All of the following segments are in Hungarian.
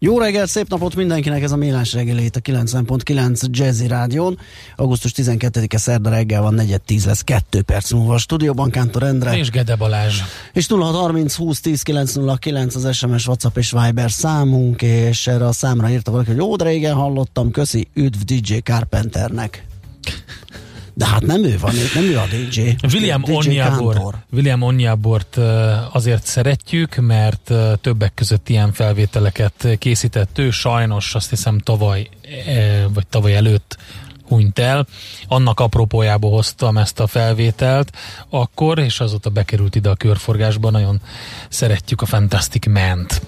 Jó reggelt, szép napot mindenkinek, ez a Mélás reggelét a 90.9 Jazzy Rádión. Augusztus 12-e szerda reggel van, 4-10 lesz, 2 perc múlva a stúdióban, Kántor Endre. És Gede Balázs. És 0630 20 10 909 az SMS, WhatsApp és Viber számunk, és erre a számra írta valaki, hogy jó, de régen hallottam, köszi, üdv DJ Carpenternek. De hát nem ő van nem ő a DJ. William DJ. Kántor. William Onyabort azért szeretjük, mert többek között ilyen felvételeket készített ő, sajnos azt hiszem tavaly, eh, vagy tavaly előtt hunyt el. Annak apropójából hoztam ezt a felvételt akkor, és azóta bekerült ide a körforgásba. Nagyon szeretjük a Fantastic Ment.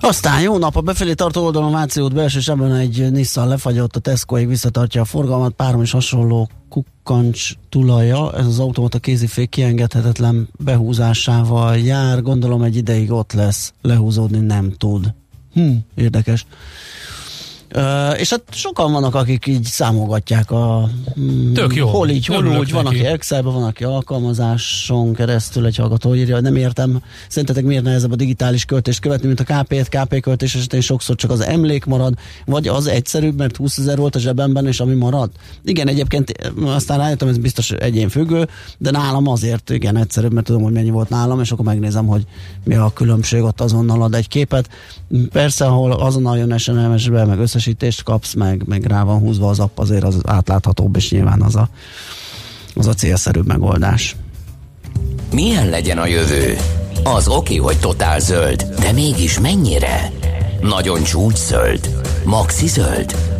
Aztán jó nap, a befelé tartó oldalon Váci út belső sebben egy Nissan lefagyott, a Tescoig visszatartja a forgalmat, párom is hasonló kukkancs tulaja, ez az automata kézifék kiengedhetetlen behúzásával jár, gondolom egy ideig ott lesz, lehúzódni nem tud. Hm, érdekes. Uh, és hát sokan vannak, akik így számogatják a... Mm, Tök jó. Hol így, hol úgy, van, aki Excelben, van, aki alkalmazáson keresztül egy hallgató írja, hogy nem értem, szerintetek miért nehezebb a digitális költést követni, mint a KP-t, KP költés esetén sokszor csak az emlék marad, vagy az egyszerűbb, mert 20 ezer volt a zsebemben, és ami marad. Igen, egyébként aztán rájöttem, ez biztos egyénfüggő, de nálam azért igen egyszerűbb, mert tudom, hogy mennyi volt nálam, és akkor megnézem, hogy mi a különbség, ott azonnal ad egy képet. Persze, ahol azonnal jön SMS-be, meg összesítést kapsz, meg, meg rá van húzva az app, azért az átláthatóbb, és nyilván az a, az a célszerűbb megoldás. Milyen legyen a jövő? Az oké, hogy totál zöld, de mégis mennyire? Nagyon csúcs zöld? Maxi zöld?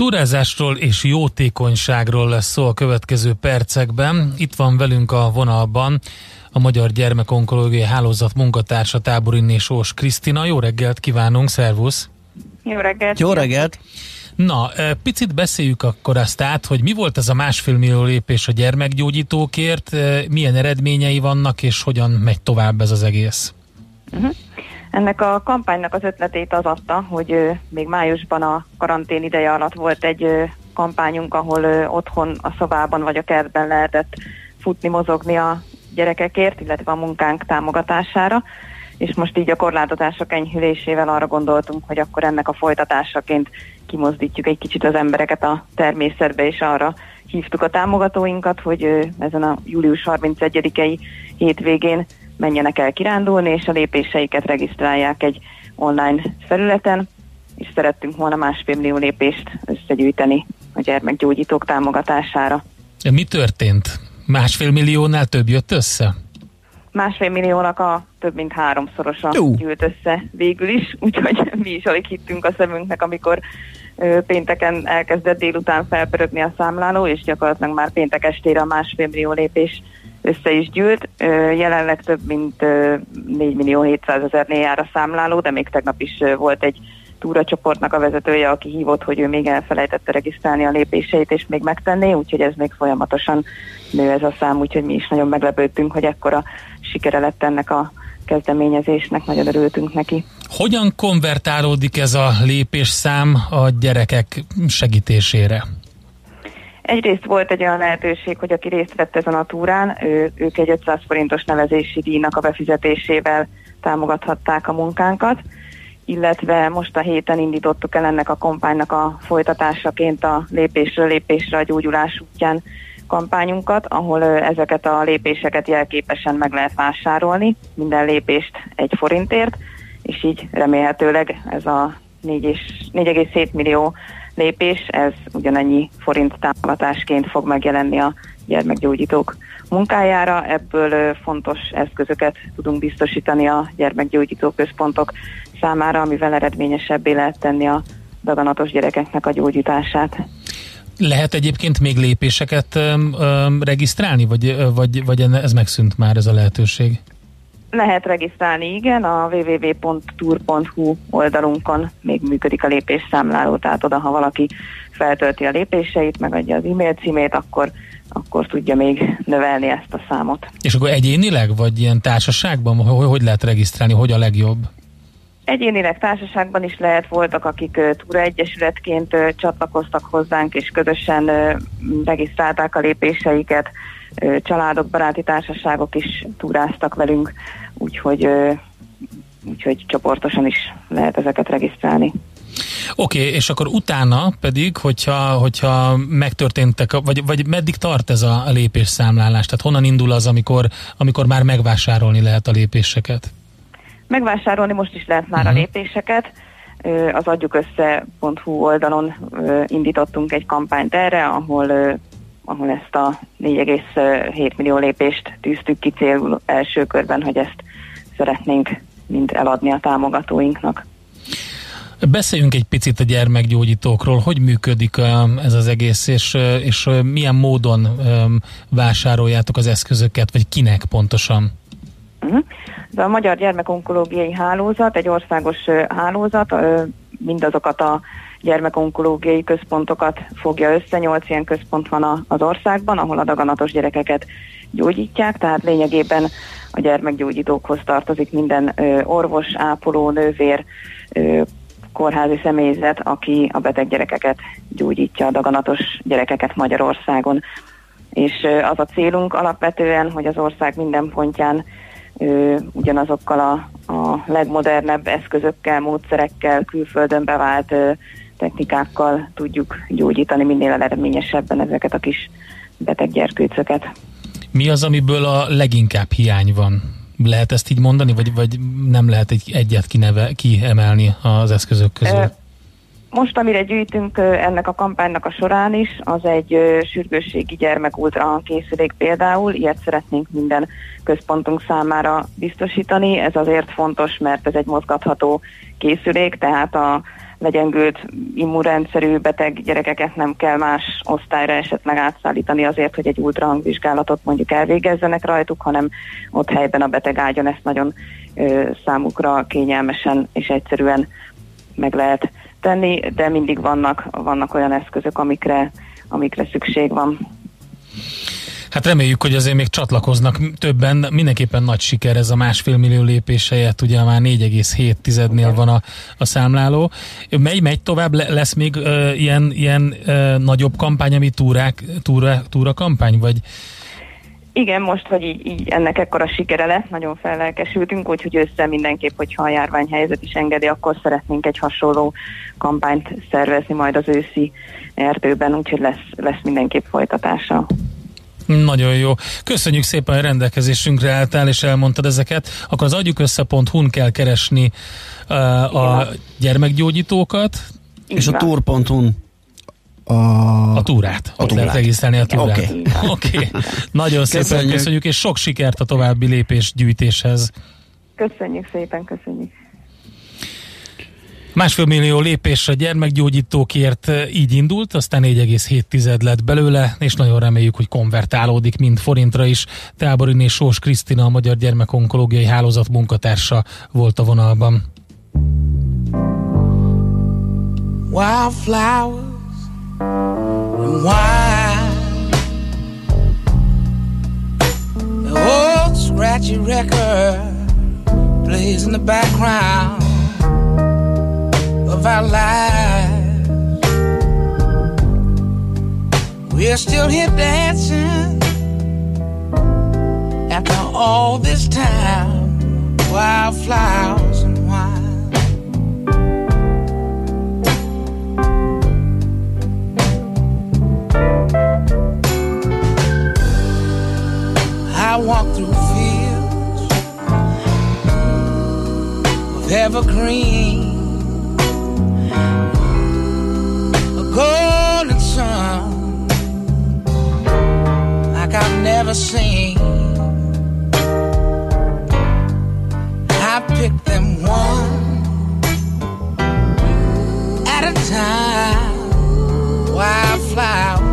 Túrázásról és jótékonyságról lesz szó a következő percekben. Itt van velünk a vonalban a Magyar Gyermekonkológiai Hálózat munkatársa táborinné Sós Krisztina. Jó reggelt kívánunk, szervusz! Jó reggelt! Jó reggelt! Na, eh, picit beszéljük akkor azt át, hogy mi volt ez a másfél millió lépés a gyermekgyógyítókért, eh, milyen eredményei vannak, és hogyan megy tovább ez az egész. Uh-huh. Ennek a kampánynak az ötletét az adta, hogy még májusban a karantén ideje alatt volt egy kampányunk, ahol otthon a szobában vagy a kertben lehetett futni, mozogni a gyerekekért, illetve a munkánk támogatására, és most így a korlátozások enyhülésével arra gondoltunk, hogy akkor ennek a folytatásaként kimozdítjuk egy kicsit az embereket a természetbe, és arra hívtuk a támogatóinkat, hogy ezen a július 31-i hétvégén menjenek el kirándulni, és a lépéseiket regisztrálják egy online felületen, és szerettünk volna másfél millió lépést összegyűjteni a gyermekgyógyítók támogatására. Mi történt? Másfél milliónál több jött össze? Másfél milliónak a több mint háromszorosa Jó. gyűlt össze végül is, úgyhogy mi is alig hittünk a szemünknek, amikor pénteken elkezdett délután felpörögni a számláló, és gyakorlatilag már péntek estére a másfél millió lépés össze is gyűlt. Jelenleg több mint ö, 4 millió 700 ezernél jár a számláló, de még tegnap is volt egy túracsoportnak a vezetője, aki hívott, hogy ő még elfelejtette regisztrálni a lépéseit, és még megtenné, úgyhogy ez még folyamatosan nő ez a szám, úgyhogy mi is nagyon meglepődtünk, hogy ekkora sikere lett ennek a kezdeményezésnek, nagyon örültünk neki. Hogyan konvertálódik ez a lépésszám a gyerekek segítésére? Egyrészt volt egy olyan lehetőség, hogy aki részt vett ezen a túrán, ő, ők egy 500 forintos nevezési díjnak a befizetésével támogathatták a munkánkat, illetve most a héten indítottuk el ennek a kampánynak a folytatásaként a lépésről lépésre a gyógyulás útján kampányunkat, ahol ezeket a lépéseket jelképesen meg lehet vásárolni, minden lépést egy forintért, és így remélhetőleg ez a 4 és- 4,7 millió lépés, ez ugyanennyi forint támogatásként fog megjelenni a gyermekgyógyítók munkájára. Ebből fontos eszközöket tudunk biztosítani a gyermekgyógyító központok számára, amivel eredményesebbé lehet tenni a daganatos gyerekeknek a gyógyítását. Lehet egyébként még lépéseket öm, öm, regisztrálni, vagy, vagy, vagy ez megszűnt már ez a lehetőség? Lehet regisztrálni, igen, a www.tour.hu oldalunkon még működik a lépésszámláló, tehát oda, ha valaki feltölti a lépéseit, megadja az e-mail címét, akkor akkor tudja még növelni ezt a számot. És akkor egyénileg, vagy ilyen társaságban, hogy, hogy lehet regisztrálni, hogy a legjobb? Egyénileg társaságban is lehet, voltak, akik Túra Egyesületként uh, csatlakoztak hozzánk, és közösen regisztrálták a lépéseiket. Családok, baráti társaságok is túráztak velünk, úgyhogy, úgyhogy csoportosan is lehet ezeket regisztrálni. Oké, okay, és akkor utána pedig, hogyha, hogyha megtörténtek, vagy, vagy meddig tart ez a, lépésszámlálás? Tehát honnan indul az, amikor, amikor már megvásárolni lehet a lépéseket? Megvásárolni most is lehet már uh-huh. a mhm. lépéseket. Az adjukössze.hu oldalon indítottunk egy kampányt erre, ahol ahol ezt a 4,7 millió lépést tűztük ki célul első körben, hogy ezt szeretnénk mind eladni a támogatóinknak. Beszéljünk egy picit a gyermekgyógyítókról, hogy működik ez az egész, és, és milyen módon vásároljátok az eszközöket, vagy kinek pontosan? De a Magyar Gyermekonkológiai Hálózat egy országos hálózat, mindazokat a gyermekonkológiai központokat fogja össze, nyolc ilyen központ van az országban, ahol a daganatos gyerekeket gyógyítják, tehát lényegében a gyermekgyógyítókhoz tartozik minden orvos, ápoló, nővér, kórházi személyzet, aki a beteg gyerekeket gyógyítja, a daganatos gyerekeket Magyarországon. És az a célunk alapvetően, hogy az ország minden pontján ugyanazokkal a, a legmodernebb eszközökkel, módszerekkel, külföldön bevált technikákkal tudjuk gyógyítani minél eredményesebben ezeket a kis beteg gyerkőcöket. Mi az, amiből a leginkább hiány van? Lehet ezt így mondani, vagy, vagy nem lehet egy, egyet kineve, kiemelni az eszközök közül? Most, amire gyűjtünk ennek a kampánynak a során is, az egy sürgősségi gyermekultra készülék például, ilyet szeretnénk minden központunk számára biztosítani. Ez azért fontos, mert ez egy mozgatható készülék, tehát a legyengült immunrendszerű beteg gyerekeket nem kell más osztályra esetleg átszállítani azért, hogy egy ultrahangvizsgálatot mondjuk elvégezzenek rajtuk, hanem ott helyben a beteg ágyon ezt nagyon ö, számukra kényelmesen és egyszerűen meg lehet tenni, de mindig vannak, vannak olyan eszközök, amikre, amikre szükség van. Hát reméljük, hogy azért még csatlakoznak többen. Mindenképpen nagy siker ez a másfél millió lépés helyett, ugye már 4,7-nél van a, a számláló. Megy, megy tovább, lesz még uh, ilyen, ilyen uh, nagyobb kampány, ami túrák, túra, túra kampány, vagy igen, most, hogy így, így ennek ekkora sikere lett, nagyon fellelkesültünk, úgyhogy össze mindenképp, hogyha a járványhelyzet is engedi, akkor szeretnénk egy hasonló kampányt szervezni majd az őszi erdőben, úgyhogy lesz, lesz mindenképp folytatása. Nagyon jó. Köszönjük szépen, hogy rendelkezésünkre álltál, és elmondtad ezeket. Akkor az agyukössze.hu-n kell keresni uh, a gyermekgyógyítókat. És a tour.hu-n a, a túrát. A Ott túrát. lehet egészelni a túrát. Oké. Okay. okay. Nagyon szépen köszönjük. köszönjük, és sok sikert a további lépés gyűjtéshez. Köszönjük szépen, köszönjük. Másfél millió a gyermekgyógyítókért eh, így indult, aztán 4,7 lett belőle, és nagyon reméljük, hogy konvertálódik mind forintra is. Táborin és Sós Krisztina, a Magyar Gyermekonkológiai Hálózat munkatársa volt a vonalban. Wildflowers and wine The old scratchy record plays in the background of our lives. We're still here dancing after all this time. Wildflowers and wine. I walk through fields of evergreen golden sun. like I ever seen. I picked them one at a time. Wildflowers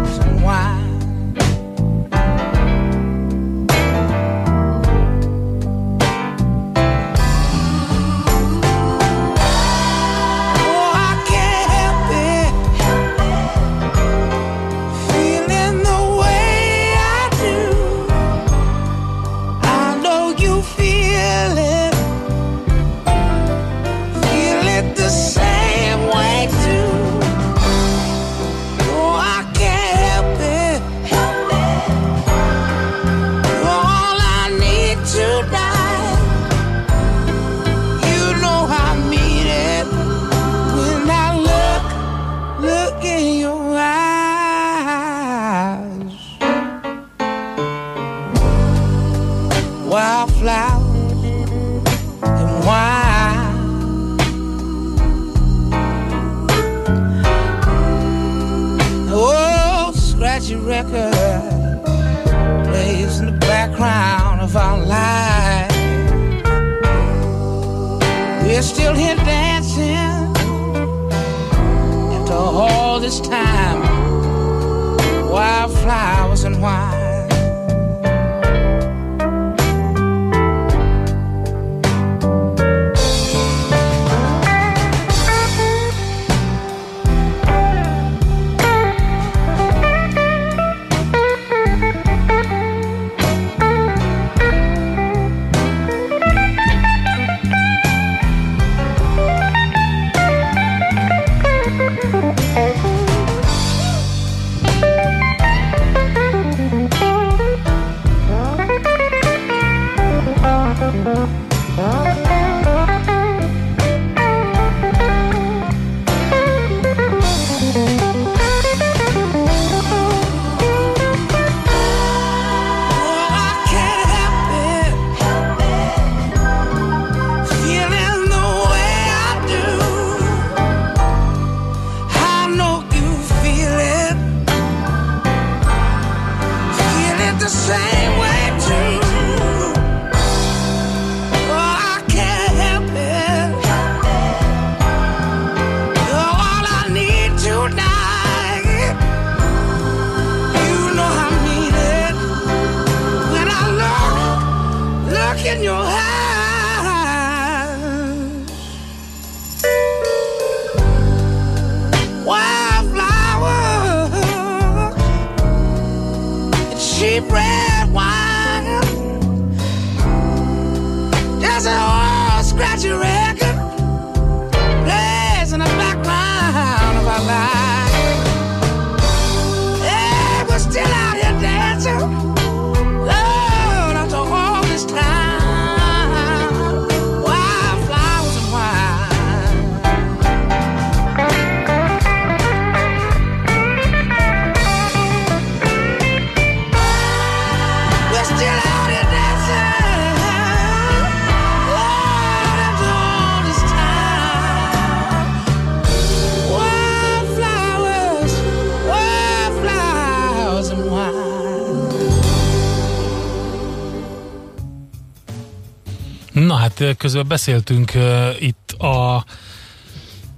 Közben beszéltünk uh, itt a,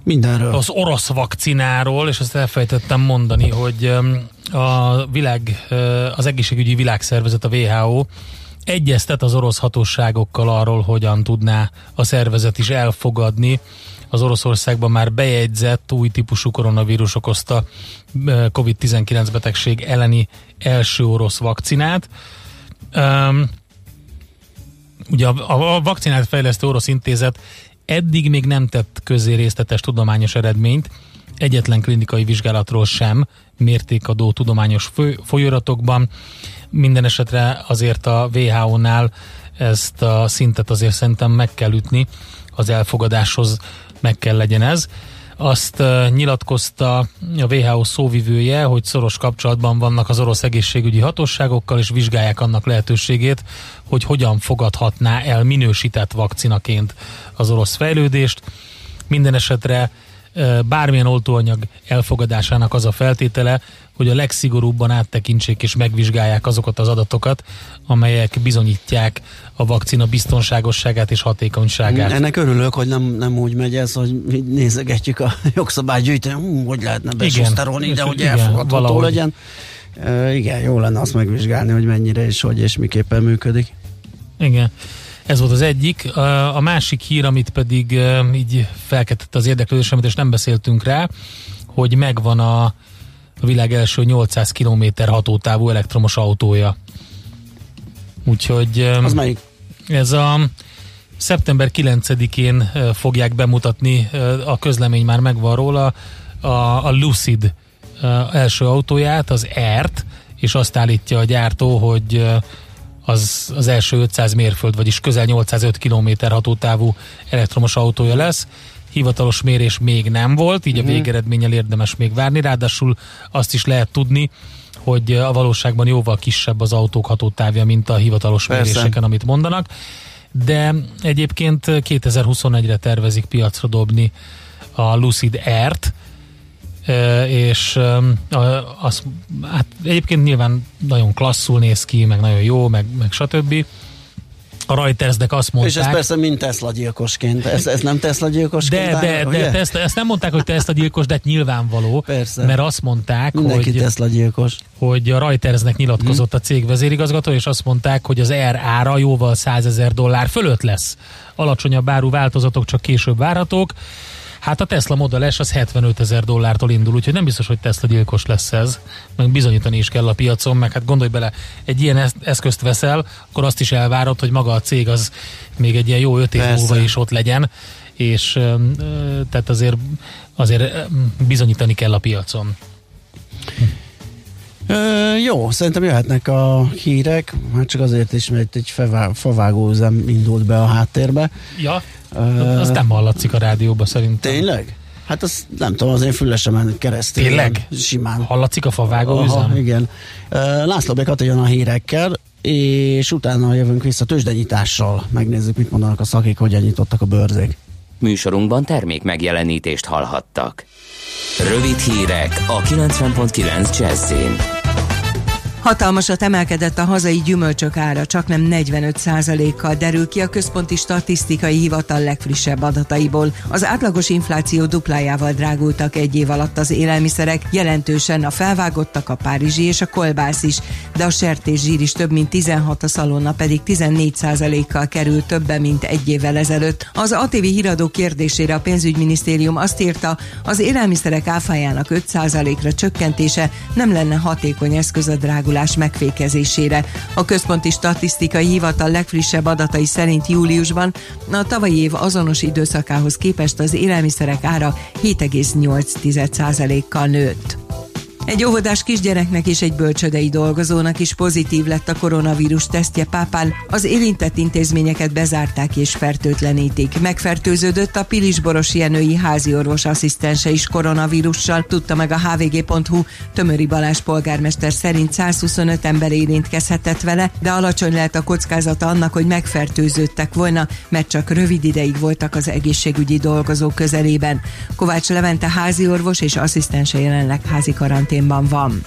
Mindenről. az orosz vakcináról, és azt elfejtettem mondani, hogy a világ, az egészségügyi világszervezet, a WHO egyeztet az orosz hatóságokkal arról, hogyan tudná a szervezet is elfogadni az Oroszországban már bejegyzett új típusú koronavírus okozta uh, COVID-19 betegség elleni első orosz vakcinát. Um, Ugye a, a vakcinát fejlesztő orosz intézet eddig még nem tett közé részletes tudományos eredményt, egyetlen klinikai vizsgálatról sem mértékadó tudományos fő, folyóratokban. Minden esetre azért a WHO-nál ezt a szintet azért szerintem meg kell ütni, az elfogadáshoz meg kell legyen ez. Azt nyilatkozta a WHO szóvivője, hogy szoros kapcsolatban vannak az orosz egészségügyi hatóságokkal, és vizsgálják annak lehetőségét, hogy hogyan fogadhatná el minősített vakcinaként az orosz fejlődést. Minden esetre bármilyen oltóanyag elfogadásának az a feltétele, hogy a legszigorúbban áttekintsék és megvizsgálják azokat az adatokat, amelyek bizonyítják a vakcina biztonságosságát és hatékonyságát. Ennek örülök, hogy nem, nem úgy megy ez, hogy nézegetjük a jogszabálygyűjtőn, hú, hogy lehetne besuszterolni ide, hogy elfogadható valahogy. legyen. E, igen, jó lenne azt megvizsgálni, hogy mennyire és hogy és miképpen működik. Igen. Ez volt az egyik. A másik hír, amit pedig így felkeltette az érdeklődésemet, és nem beszéltünk rá, hogy megvan a, a világ első 800 km hatótávú elektromos autója. Úgyhogy... Az melyik? Ez a szeptember 9-én fogják bemutatni, a közlemény már megvan róla, a, a Lucid első autóját, az ERT, és azt állítja a gyártó, hogy az, az első 500 mérföld, vagyis közel 805 km hatótávú elektromos autója lesz. Hivatalos mérés még nem volt, így a mhm. végeredménnyel érdemes még várni, ráadásul azt is lehet tudni, hogy a valóságban jóval kisebb az autók hatótávja, mint a hivatalos Persze. méréseken, amit mondanak. De egyébként 2021-re tervezik piacra dobni a Lucid Air-t, és az, hát egyébként nyilván nagyon klasszul néz ki, meg nagyon jó, meg, meg stb. A Reutersnek azt mondták... És ez persze mind Tesla gyilkosként. Ez, ez nem Tesla gyilkosként? De, de, áll, de Tesla, ezt nem mondták, hogy Tesla gyilkos, de hát nyilvánvaló. Persze. Mert azt mondták, Mindenki hogy, Tesla gyilkos. hogy a Reutersnek nyilatkozott hmm. a cég vezérigazgató, és azt mondták, hogy az R ára jóval 100 ezer dollár fölött lesz. Alacsonyabb áru változatok csak később várhatók. Hát a Tesla Model S az 75 ezer dollártól indul, úgyhogy nem biztos, hogy Tesla gyilkos lesz ez. Meg bizonyítani is kell a piacon, meg hát gondolj bele, egy ilyen eszközt veszel, akkor azt is elvárod, hogy maga a cég az még egy ilyen jó öt év múlva is ott legyen, és tehát azért, azért bizonyítani kell a piacon. Ö, jó, szerintem jöhetnek a hírek, hát csak azért is, mert egy favágó üzem indult be a háttérbe. Ja, uh, az nem hallatszik a rádióba szerintem. Tényleg? Hát azt nem tudom, az én fülesemen keresztül. Tényleg? Simán. Hallatszik a favágó Aha, üzem? Igen. Uh, László Bekat jön a hírekkel, és utána jövünk vissza tőzsdenyitással. Megnézzük, mit mondanak a szakik, hogyan nyitottak a bőrzék. Műsorunkban termék megjelenítést hallhattak. Rövid hírek a 90.9 Jazzin. Hatalmasat emelkedett a hazai gyümölcsök ára, csak nem 45%-kal derül ki a Központi Statisztikai Hivatal legfrissebb adataiból. Az átlagos infláció duplájával drágultak egy év alatt az élelmiszerek, jelentősen a felvágottak a párizsi és a kolbász is, de a sertés zsír is több mint 16, a szalonna pedig 14%-kal kerül többe, mint egy évvel ezelőtt. Az ATV híradó kérdésére a pénzügyminisztérium azt írta, az élelmiszerek áfájának 5%-ra csökkentése nem lenne hatékony eszköz a drágulás drágulás megfékezésére. A Központi Statisztikai Hivatal legfrissebb adatai szerint júliusban a tavalyi év azonos időszakához képest az élelmiszerek ára 7,8%-kal nőtt. Egy óvodás kisgyereknek és egy bölcsödei dolgozónak is pozitív lett a koronavírus tesztje pápán. Az érintett intézményeket bezárták és fertőtlenítik. Megfertőződött a Pilisboros Jenői háziorvos asszisztense is koronavírussal, tudta meg a hvg.hu. Tömöri Balázs polgármester szerint 125 ember érintkezhetett vele, de alacsony lehet a kockázata annak, hogy megfertőződtek volna, mert csak rövid ideig voltak az egészségügyi dolgozók közelében. Kovács Levente háziorvos és asszisztense jelenleg házi karantén karanténban van.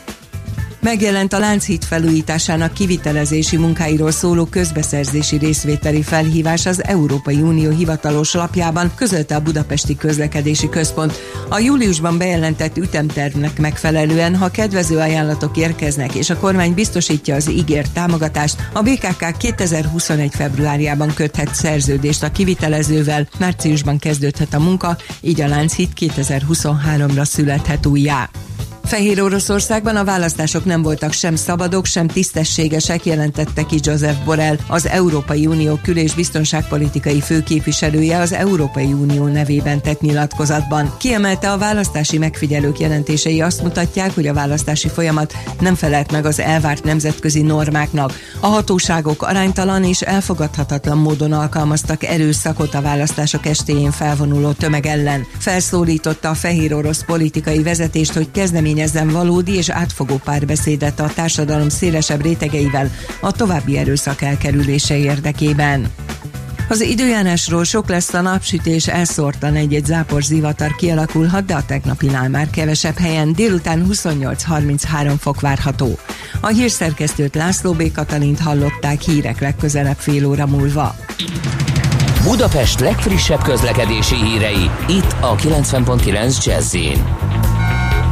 Megjelent a Lánchíd felújításának kivitelezési munkáiról szóló közbeszerzési részvételi felhívás az Európai Unió hivatalos lapjában, közölte a Budapesti Közlekedési Központ. A júliusban bejelentett ütemtervnek megfelelően, ha kedvező ajánlatok érkeznek és a kormány biztosítja az ígért támogatást, a BKK 2021. februárjában köthet szerződést a kivitelezővel, márciusban kezdődhet a munka, így a Lánchíd 2023-ra születhet újjá. Fehér Oroszországban a választások nem voltak sem szabadok, sem tisztességesek, jelentette ki Joseph Borrell, az Európai Unió kül- és biztonságpolitikai főképviselője az Európai Unió nevében tett nyilatkozatban. Kiemelte a választási megfigyelők jelentései azt mutatják, hogy a választási folyamat nem felelt meg az elvárt nemzetközi normáknak. A hatóságok aránytalan és elfogadhatatlan módon alkalmaztak erőszakot a választások estéjén felvonuló tömeg ellen. Felszólította a fehér orosz politikai vezetést, hogy kezdeményezzen kezdeményezzen valódi és átfogó párbeszédet a társadalom szélesebb rétegeivel a további erőszak elkerülése érdekében. Az időjárásról sok lesz a napsütés, elszórtan egy-egy zápor zivatar kialakulhat, de a tegnapinál már kevesebb helyen délután 28-33 fok várható. A hírszerkesztőt László B. Katalint hallották hírek legközelebb fél óra múlva. Budapest legfrissebb közlekedési hírei, itt a 90.9 jazz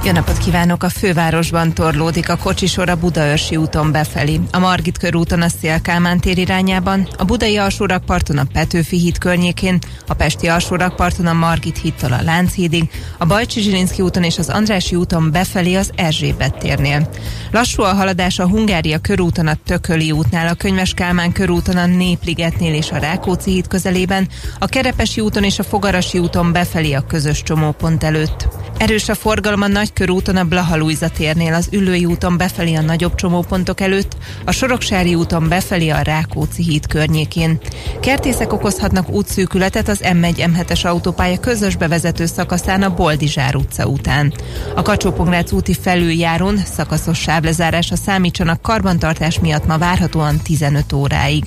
jó napot kívánok! A fővárosban torlódik a kocsisor a Budaörsi úton befelé, a Margit körúton a Szélkálmán tér irányában, a Budai alsórakparton a Petőfi híd környékén, a Pesti alsórakparton a Margit hídtól a Lánchídig, a Bajcsi Zsilinszki úton és az Andrási úton befelé az Erzsébet térnél. Lassú a haladás a Hungária körúton a Tököli útnál, a Könyves Kálmán körúton a Népligetnél és a Rákóczi híd közelében, a Kerepesi úton és a Fogarasi úton befelé a közös csomópont előtt. Erős a forgalom a Nagykörúton a Blaha Luisa térnél, az Ülői úton befelé a nagyobb csomópontok előtt, a Soroksári úton befelé a Rákóczi híd környékén. Kertészek okozhatnak útszűkületet az M1 M7-es autópálya közös bevezető szakaszán a Boldizsár utca után. A kacsó úti felüljárón szakaszos sávlezárásra számítsanak karbantartás miatt ma várhatóan 15 óráig.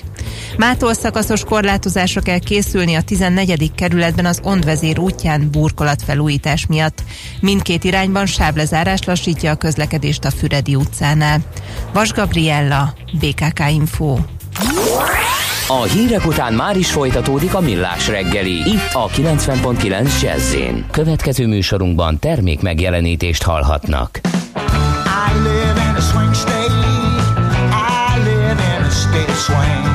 Mától szakaszos korlátozásra kell készülni a 14. kerületben az Ondvezér útján burkolatfelújítás miatt. Mindkét irányban sávlezárás lassítja a közlekedést a Füredi utcánál. Vas Gabriella, BKK Info. A hírek után már is folytatódik a millás reggeli, itt a 90.9 jazz Következő műsorunkban termék megjelenítést hallhatnak. I live in a swing state. I live in a state of swing.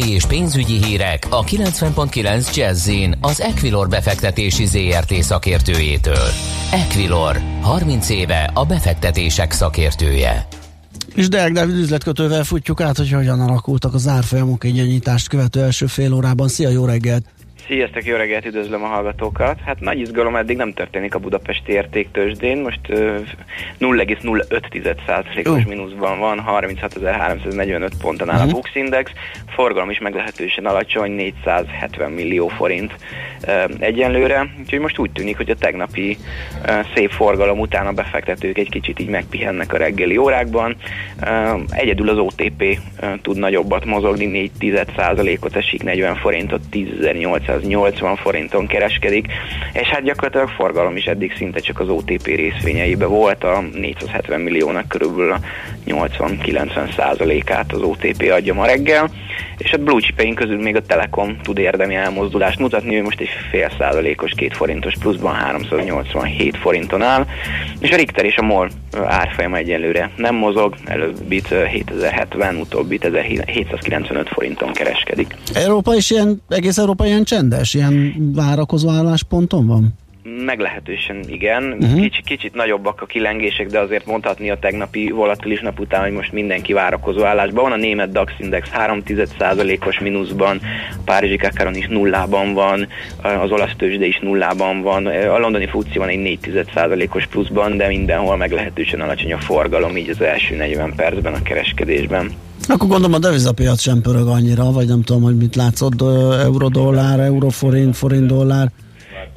Tőzsdei és pénzügyi hírek a 90.9 jazz az Equilor befektetési ZRT szakértőjétől. Equilor, 30 éve a befektetések szakértője. És Deák Dávid üzletkötővel futjuk át, hogy hogyan alakultak az árfolyamok egy nyitást követő első fél órában. Szia, jó reggelt! Sziasztok, jó reggelt, üdvözlöm a hallgatókat. Hát nagy izgalom eddig nem történik a budapesti értéktősdén. Most uh, 0,05%-os mínuszban van, 36.345 ponton áll a mhm. Bux Index. Forgalom is meglehetősen alacsony, 470 millió forint egyenlőre. Úgyhogy most úgy tűnik, hogy a tegnapi szép forgalom után a befektetők egy kicsit így megpihennek a reggeli órákban. Egyedül az OTP tud nagyobbat mozogni, 4 ot esik 40 forintot, 10.800 180 forinton kereskedik, és hát gyakorlatilag forgalom is eddig szinte csak az OTP részvényeibe volt, a 470 milliónak körülbelül a 80-90 százalékát az OTP adja ma reggel, és a blue chipeink közül még a Telekom tud érdemi elmozdulást mutatni, ő most egy fél százalékos, két forintos pluszban 387 forinton áll, és a Richter és a MOL árfolyama egyelőre nem mozog, előbbit 7070, utóbbit 1795 forinton kereskedik. Európa is ilyen, egész Európa ilyen csendes, ilyen várakozó állásponton van? Meglehetősen igen. Uh-huh. Kicsit, kicsit nagyobbak a kilengések, de azért mondhatni a tegnapi volatilis nap után, hogy most mindenki várakozó állásban van. A német DAX index 3 os mínuszban, a Párizsi Kakaron is nullában van, az olasz tőzsde is nullában van, a londoni futci van egy 4 os pluszban, de mindenhol meglehetősen alacsony a forgalom, így az első 40 percben a kereskedésben. Akkor gondolom a devizapiac sem pörög annyira, vagy nem tudom, hogy mit látszod, euró-dollár, euró-forint, forint-dollár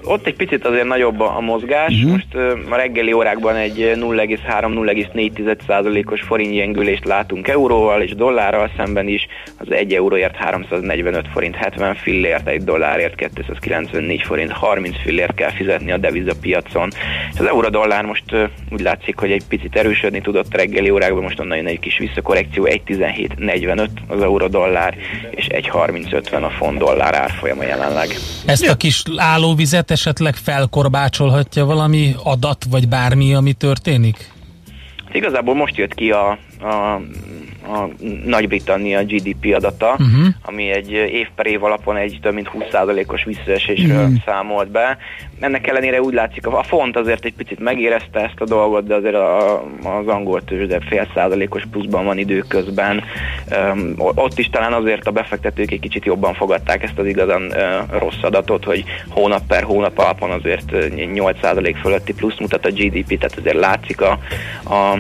ott egy picit azért nagyobb a, a mozgás. Uh-huh. Most uh, a reggeli órákban egy 0,3-0,4%-os forintjengülést látunk euróval és dollárral szemben is. Az 1 euróért 345 forint 70 fillért, egy dollárért 294 forint 30 fillért kell fizetni a devizapiacon. És az euró-dollár most uh, úgy látszik, hogy egy picit erősödni tudott a reggeli órákban, most onnan jön egy kis visszakorrekció, 1,1745 az euró-dollár és 1,3050 a font dollár árfolyama jelenleg. Ezt a kis állóvizet esetleg felkorbácsolhatja valami adat, vagy bármi, ami történik? Igazából most jött ki a, a a Nagy-Britannia GDP adata, uh-huh. ami egy év per év alapon egy több mint 20%-os visszaesésről uh-huh. számolt be. Ennek ellenére úgy látszik, a font azért egy picit megérezte ezt a dolgot, de azért a, az angol tőzsde fél százalékos pluszban van időközben. Um, ott is talán azért a befektetők egy kicsit jobban fogadták ezt az igazán uh, rossz adatot, hogy hónap per hónap alapon azért 8% fölötti plusz mutat a GDP, tehát azért látszik a, a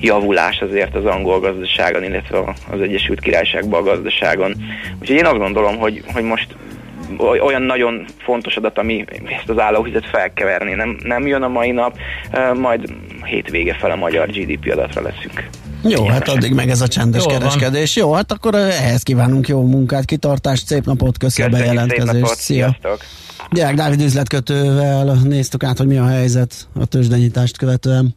javulás azért az angol gazdaságon, illetve az Egyesült Királyságban a gazdaságon. Úgyhogy én azt gondolom, hogy, hogy most olyan nagyon fontos adat, ami ezt az állóhizet felkeverni nem, nem jön a mai nap, majd hétvége fel a magyar GDP adatra leszünk. Jó, hát addig meg ez a csendes jó kereskedés. Van. Jó, hát akkor ehhez kívánunk jó munkát, kitartást, szép napot, köszönöm a bejelentkezést. Szia! Gyerek Dávid üzletkötővel néztük át, hogy mi a helyzet a tőzsdenyítást követően.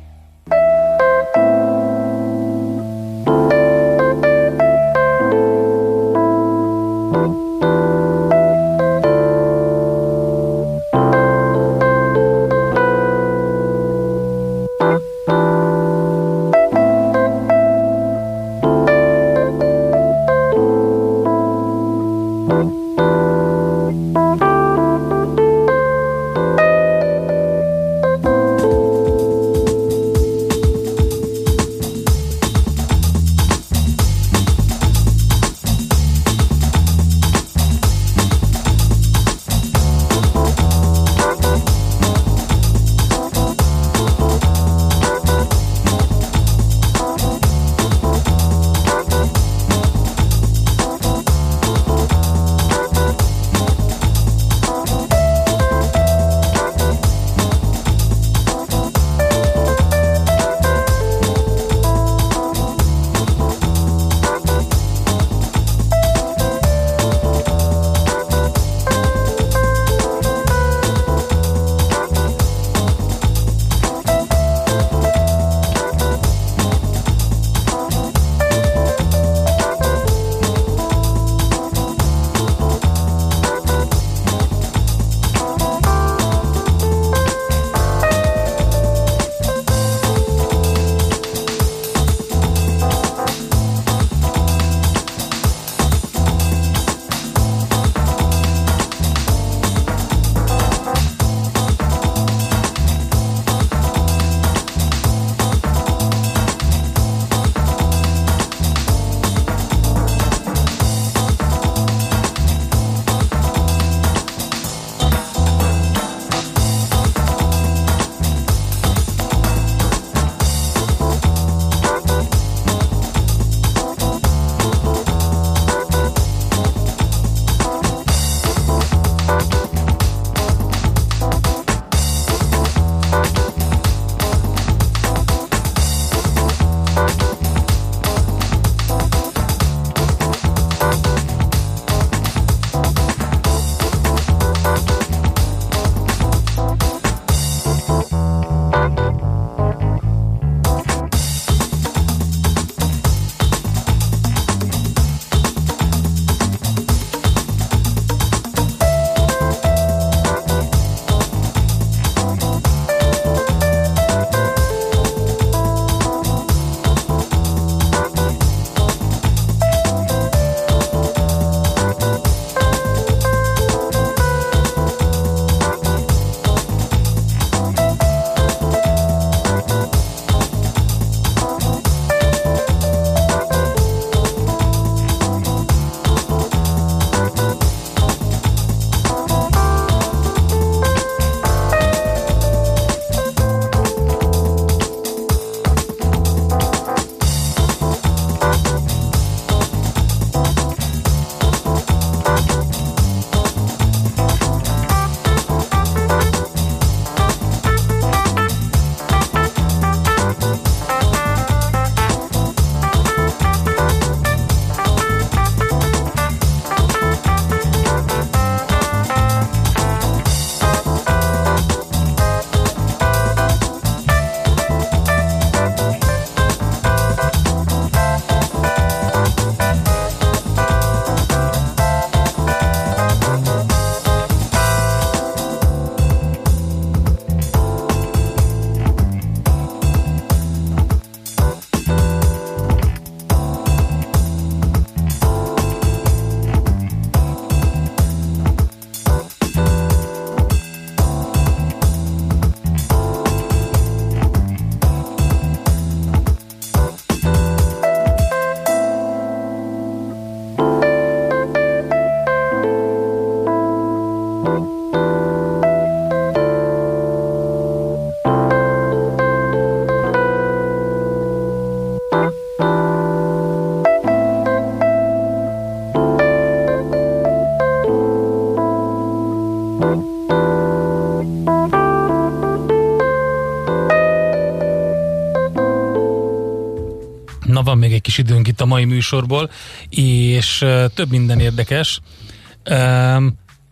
Kis időnk itt a mai műsorból, és több minden érdekes.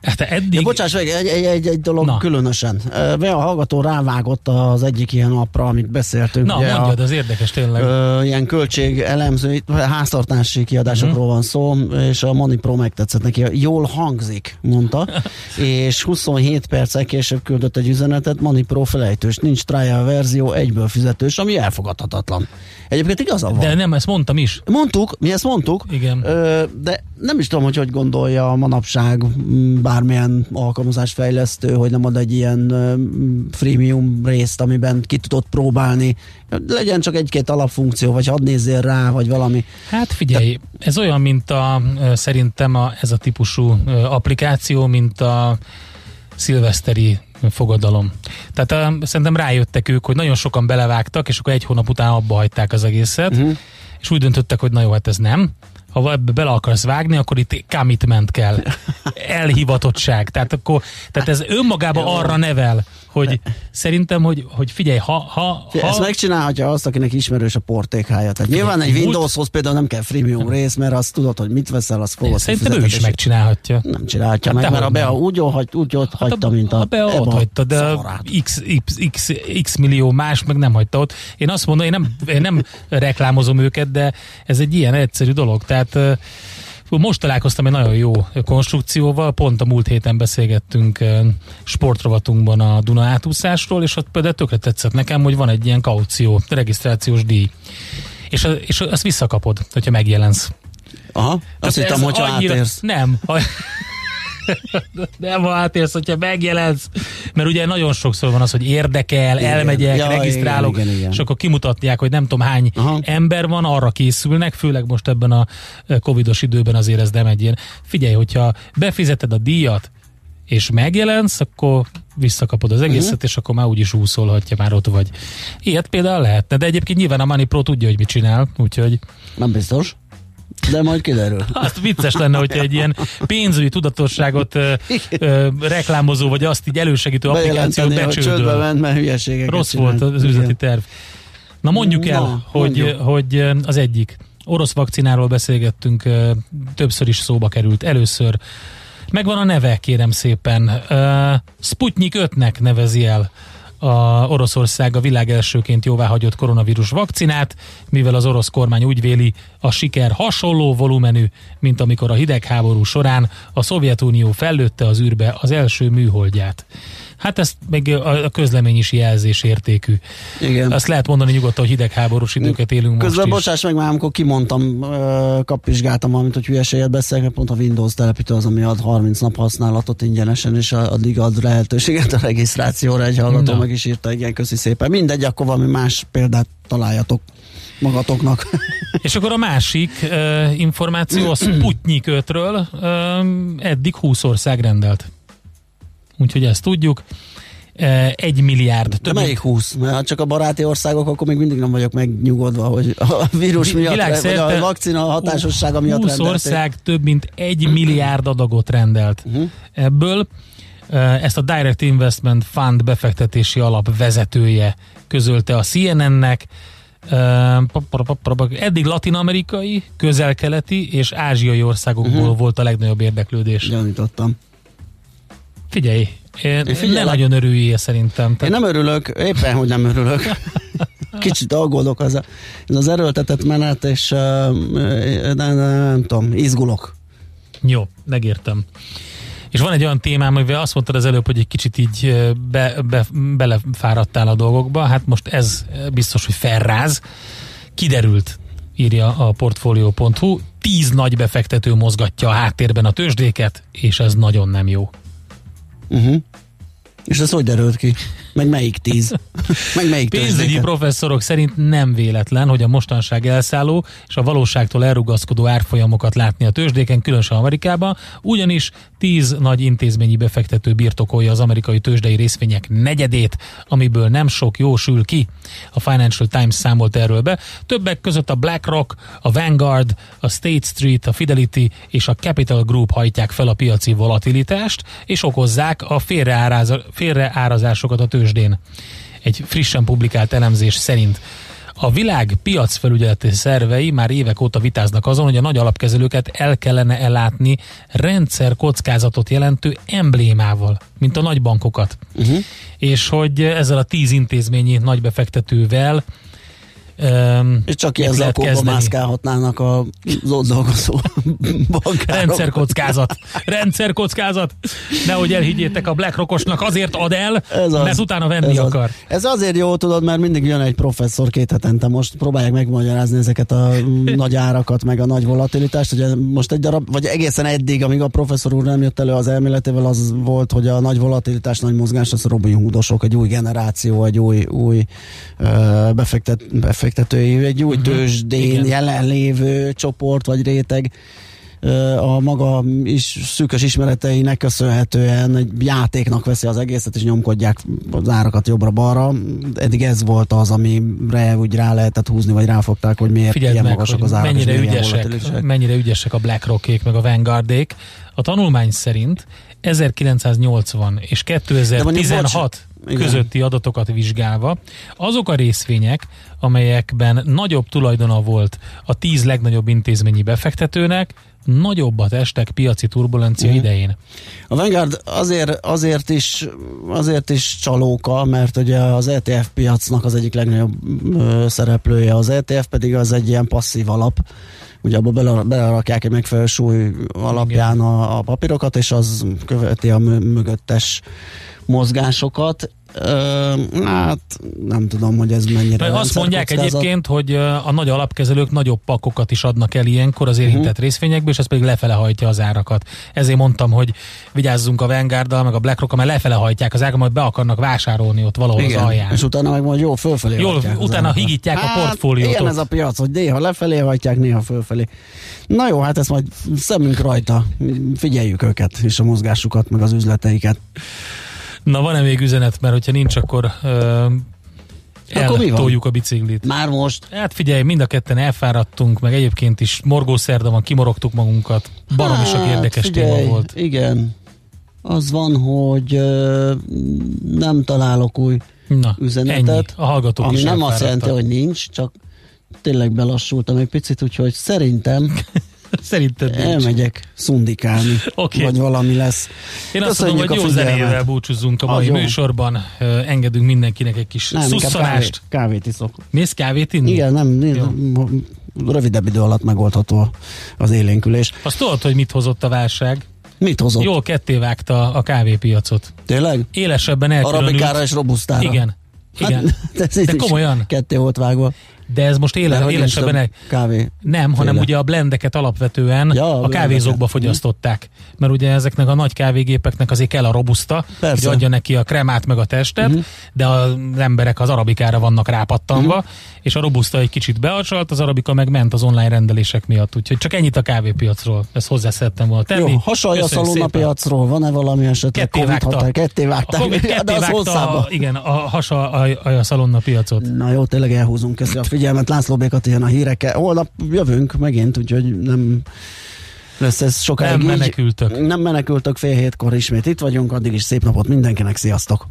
Hát eddig... Ja, bocsáss meg, egy, egy, egy, egy dolog Na. Különösen. Ö, A hallgató rávágott az egyik ilyen napra, amit beszéltünk. Na, ugye mondjad, a, az érdekes tényleg. Ö, ilyen költség elemző, háztartási kiadásokról uh-huh. van szó, és a Money Pro megtetszett neki. Jól hangzik, mondta, és 27 perccel később küldött egy üzenetet, Money Pro felejtős, nincs trial verzió, egyből fizetős, ami elfogadhatatlan. Egyébként igaza van. De nem, ezt mondtam is. Mondtuk, mi ezt mondtuk, Igen. Ö, de nem is tudom, hogy hogy gondolja a manapság bármilyen alkalmazásfejlesztő, hogy nem ad egy ilyen freemium részt, amiben ki tudod próbálni. Legyen csak egy-két alapfunkció, vagy hadd nézzél rá, vagy valami. Hát figyelj, ez olyan, mint a, szerintem a, ez a típusú applikáció, mint a szilveszteri fogadalom. Tehát uh, szerintem rájöttek ők, hogy nagyon sokan belevágtak, és akkor egy hónap után abba hagyták az egészet, uh-huh. és úgy döntöttek, hogy na jó, hát ez nem. Ha ebbe bele akarsz vágni, akkor itt commitment kell. Elhivatottság. Tehát, akkor, tehát ez önmagában arra nevel, hogy szerintem, hogy, hogy figyelj, ha, ha, Ha... Ezt ha megcsinálhatja azt, akinek ismerős a portékája. Tehát nyilván egy Windowshoz például nem kell freemium rész, mert azt tudod, hogy mit veszel, azt fogod szerintem ő is megcsinálhatja. Nem csinálhatja Hát meg, mert a Bea úgy, hagy, úgy ott hagyta, mint a, a Bea Eba ott hagyta, de szarát. x, x, x, x millió más meg nem hagyta ott. Én azt mondom, én nem, én nem reklámozom őket, de ez egy ilyen egyszerű dolog. Tehát ö, most találkoztam egy nagyon jó konstrukcióval, pont a múlt héten beszélgettünk sportrovatunkban a Duna átúszásról, és ott például tökre tetszett nekem, hogy van egy ilyen kaució, regisztrációs díj. És, és azt visszakapod, hogyha megjelensz. Aha, azt Tehát hittem, hogyha annyira- átérsz. Nem. nem, ha átérsz, hogyha megjelensz. Mert ugye nagyon sokszor van az, hogy érdekel, Igen. elmegyek, Ja, regisztrálok, igen, igen, igen. és akkor kimutatják, hogy nem tudom hány Aha. ember van, arra készülnek, főleg most ebben a eh, covidos időben azért ez nem egy ilyen. Figyelj, hogyha befizeted a díjat, és megjelensz, akkor visszakapod az egészet, uh-huh. és akkor már úgyis úszol, hogyha már ott vagy. Ilyet például lehetne, de egyébként nyilván a Money Pro tudja, hogy mit csinál, úgyhogy Nem biztos. De majd kiderül. azt vicces lenne, hogyha egy ilyen pénzügyi tudatosságot ö, ö, reklámozó, vagy azt így elősegítő applikáció hogy csődbe becsődöl. ment, mert hülyeségeket Rossz csinált. volt az üzleti terv. Na mondjuk el, Na, hogy, mondjuk. hogy ö, az egyik. Orosz vakcináról beszélgettünk, ö, többször is szóba került. Először megvan a neve, kérem szépen. Sputnik 5-nek nevezi el a Oroszország a világ elsőként jóváhagyott koronavírus vakcinát, mivel az orosz kormány úgy véli, a siker hasonló volumenű, mint amikor a hidegháború során a Szovjetunió fellőtte az űrbe az első műholdját. Hát ezt meg a közlemény is jelzés értékű. Igen. Azt lehet mondani nyugodtan, hogy hidegháborús időket élünk Közben most is. bocsáss meg már, amikor kimondtam, ö, kapizsgáltam valamit, hogy hülyeséget beszélek, pont a Windows telepítő az, ami ad 30 nap használatot ingyenesen, és addig ad lehetőséget a regisztrációra. Egy hallgató Na. meg is írta, igen, köszi szépen. Mindegy, akkor valami más példát találjatok magatoknak. És akkor a másik uh, információ a Sputnik 5-ről uh, eddig 20 ország rendelt. Úgyhogy ezt tudjuk. Egy milliárd De több. melyik 20? Mert ha csak a baráti országok, akkor még mindig nem vagyok megnyugodva, hogy a vírus miatt, vagy a vakcina hatásossága miatt 20 rendelték. ország több mint egy milliárd adagot rendelt. Uh-huh. Ebből ezt a Direct Investment Fund befektetési alap vezetője közölte a CNN-nek. Eddig latin-amerikai, közel-keleti és ázsiai országokból uh-huh. volt a legnagyobb érdeklődés. Gyanítottam. Figyelj, én, Én én figyelek. ne nagyon örüljél szerintem. Én nem örülök, éppen, hogy nem örülök. Kicsit aggódok az, ez az erőltetett menet, és uh, nem, nem, nem tudom, izgulok. Jó, megértem. És van egy olyan témám, amivel azt mondtad az előbb, hogy egy kicsit így be, be, belefáradtál a dolgokba, hát most ez biztos, hogy felráz. Kiderült, írja a portfolio.hu, tíz nagy befektető mozgatja a háttérben a tőzsdéket, és ez nagyon nem jó. Uh-huh. És ez hogy derült ki? Meg melyik tíz? Meg melyik Pénzügyi professzorok szerint nem véletlen, hogy a mostanság elszálló és a valóságtól elrugaszkodó árfolyamokat látni a tőzsdéken, különösen Amerikában, ugyanis tíz nagy intézményi befektető birtokolja az amerikai tőzsdei részvények negyedét, amiből nem sok jó sül ki. A Financial Times számolt erről be. Többek között a BlackRock, a Vanguard, a State Street, a Fidelity és a Capital Group hajtják fel a piaci volatilitást, és okozzák a félreárazásokat a tőzsdén. Egy frissen publikált elemzés szerint A világ piacfelügyeleti szervei már évek óta vitáznak azon, hogy a nagy alapkezelőket el kellene ellátni rendszer kockázatot jelentő emblémával, mint a nagy bankokat. Uh-huh. És hogy ezzel a tíz intézményi nagybefektetővel Um, és csak ilyen zakóba mászkálhatnának a ott dolgozó bankárok. Rendszerkockázat. Rendszerkockázat. Nehogy elhiggyétek a BlackRockosnak azért ad el, ez az, mert utána venni ez akar. Az. Ez azért jó, tudod, mert mindig jön egy professzor két hetente, most próbálják megmagyarázni ezeket a nagy árakat, meg a nagy volatilitást. Ugye most egy darab, vagy egészen eddig, amíg a professzor úr nem jött elő az elméletével, az volt, hogy a nagy volatilitás, nagy mozgás, az Robin Hoodosok, egy új generáció, egy új, új befektet, befektet befektetői, egy új uh-huh. tőzsdén jelenlévő csoport vagy réteg a maga is szűkös ismereteinek köszönhetően egy játéknak veszi az egészet, és nyomkodják az árakat jobbra-balra. Eddig ez volt az, amire úgy rá lehetett húzni, vagy ráfogták, hogy miért Figyeld ilyen meg, magasak az árak. Mennyire ügyesek, mennyire ügyesek a BlackRockék, meg a Vanguardék. A tanulmány szerint 1980 és 2016 közötti adatokat vizsgálva, azok a részvények, amelyekben nagyobb tulajdona volt a tíz legnagyobb intézményi befektetőnek, nagyobbat estek piaci turbulencia mm. idején. A Vanguard azért, azért, is, azért is csalóka, mert ugye az ETF piacnak az egyik legnagyobb ö, szereplője, az ETF pedig az egy ilyen passzív alap, ugye abba bele, belerakják egy megfelelő súly alapján a, a papírokat, és az követi a mögöttes mozgásokat. Ö, hát nem tudom, hogy ez mennyire Azt mondják kockázat. egyébként, hogy a nagy alapkezelők nagyobb pakokat is adnak el ilyenkor az érintett uh-huh. részvényekből, és ez pedig lefele hajtja az árakat. Ezért mondtam, hogy vigyázzunk a vanguard meg a BlackRock, mert lefele hajtják az árakat, majd be akarnak vásárolni ott valahol igen. az alján. És utána meg majd jó fölfelé Jól, utána higítják hát, a portfóliót. Igen, ez a piac, hogy néha lefelé hajtják, néha fölfelé. Na jó, hát ezt majd szemünk rajta. Figyeljük őket, és a mozgásukat, meg az üzleteiket. Na van-e még üzenet, mert hogyha nincs, akkor uh, eltoljuk a biciklit. Már most? Hát figyelj, mind a ketten elfáradtunk, meg egyébként is morgószerda van, kimorogtuk magunkat. Barom hát, sok érdekes figyelj, téma volt. Igen. Az van, hogy uh, nem találok új Na, üzenetet. Ennyi. A hallgatók ami nem azt jelenti, hogy nincs, csak tényleg belassultam egy picit, úgyhogy szerintem Szerinted nincs. Elmegyek szundikálni, okay. vagy valami lesz. Én azt mondom, hogy jó zenével búcsúzzunk a mai a műsorban. Engedünk mindenkinek egy kis nem, szusszanást. Kávé, kávét iszok. Mész kávét inni? Igen, nem, nem rövidebb idő alatt megoldható az élénkülés. Azt tudod, hogy mit hozott a válság? Mit hozott? Jól kettévágta a kávépiacot. Tényleg? Élesebben elkülönült. Arabikára és robusztára. Igen. Igen. Hát, de, de komolyan. Ketté volt vágva. De ez most éle, élesebben... Kávé. Nem, hanem Féle. ugye a blendeket alapvetően ja, a, a kávézókba fogyasztották. Mert ugye ezeknek a nagy kávégépeknek azért kell a robusta, Persze. hogy adja neki a kremát meg a testet, uh-huh. de az emberek az arabikára vannak rápattanva, uh-huh. és a robusta egy kicsit beacsalt, az arabika meg ment az online rendelések miatt. Úgyhogy csak ennyit a kávépiacról. Ezt hozzá szerettem volna tenni. Jó, hasonló a szalonna piacról. Van-e valami esetleg? Ketté vágta. Ketté vágták. A ketté de az vágta, igen, a hasa a, a, a szalonna piacot. Na jó, tényleg elhúzunk ezt a figyelmet. László Békat ilyen a híreke. Holnap jövünk megint, úgyhogy nem lesz ez sokáig Nem menekültök. Így. Nem menekültök, fél hétkor ismét itt vagyunk, addig is szép napot mindenkinek, sziasztok!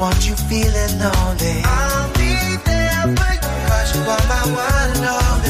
want you feeling lonely. I'll be there for you, cause you are my one and only.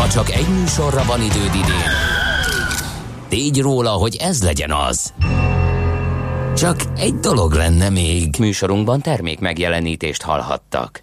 ha csak egy műsorra van időd idén, tégy róla, hogy ez legyen az. Csak egy dolog lenne még. Műsorunkban termék megjelenítést hallhattak.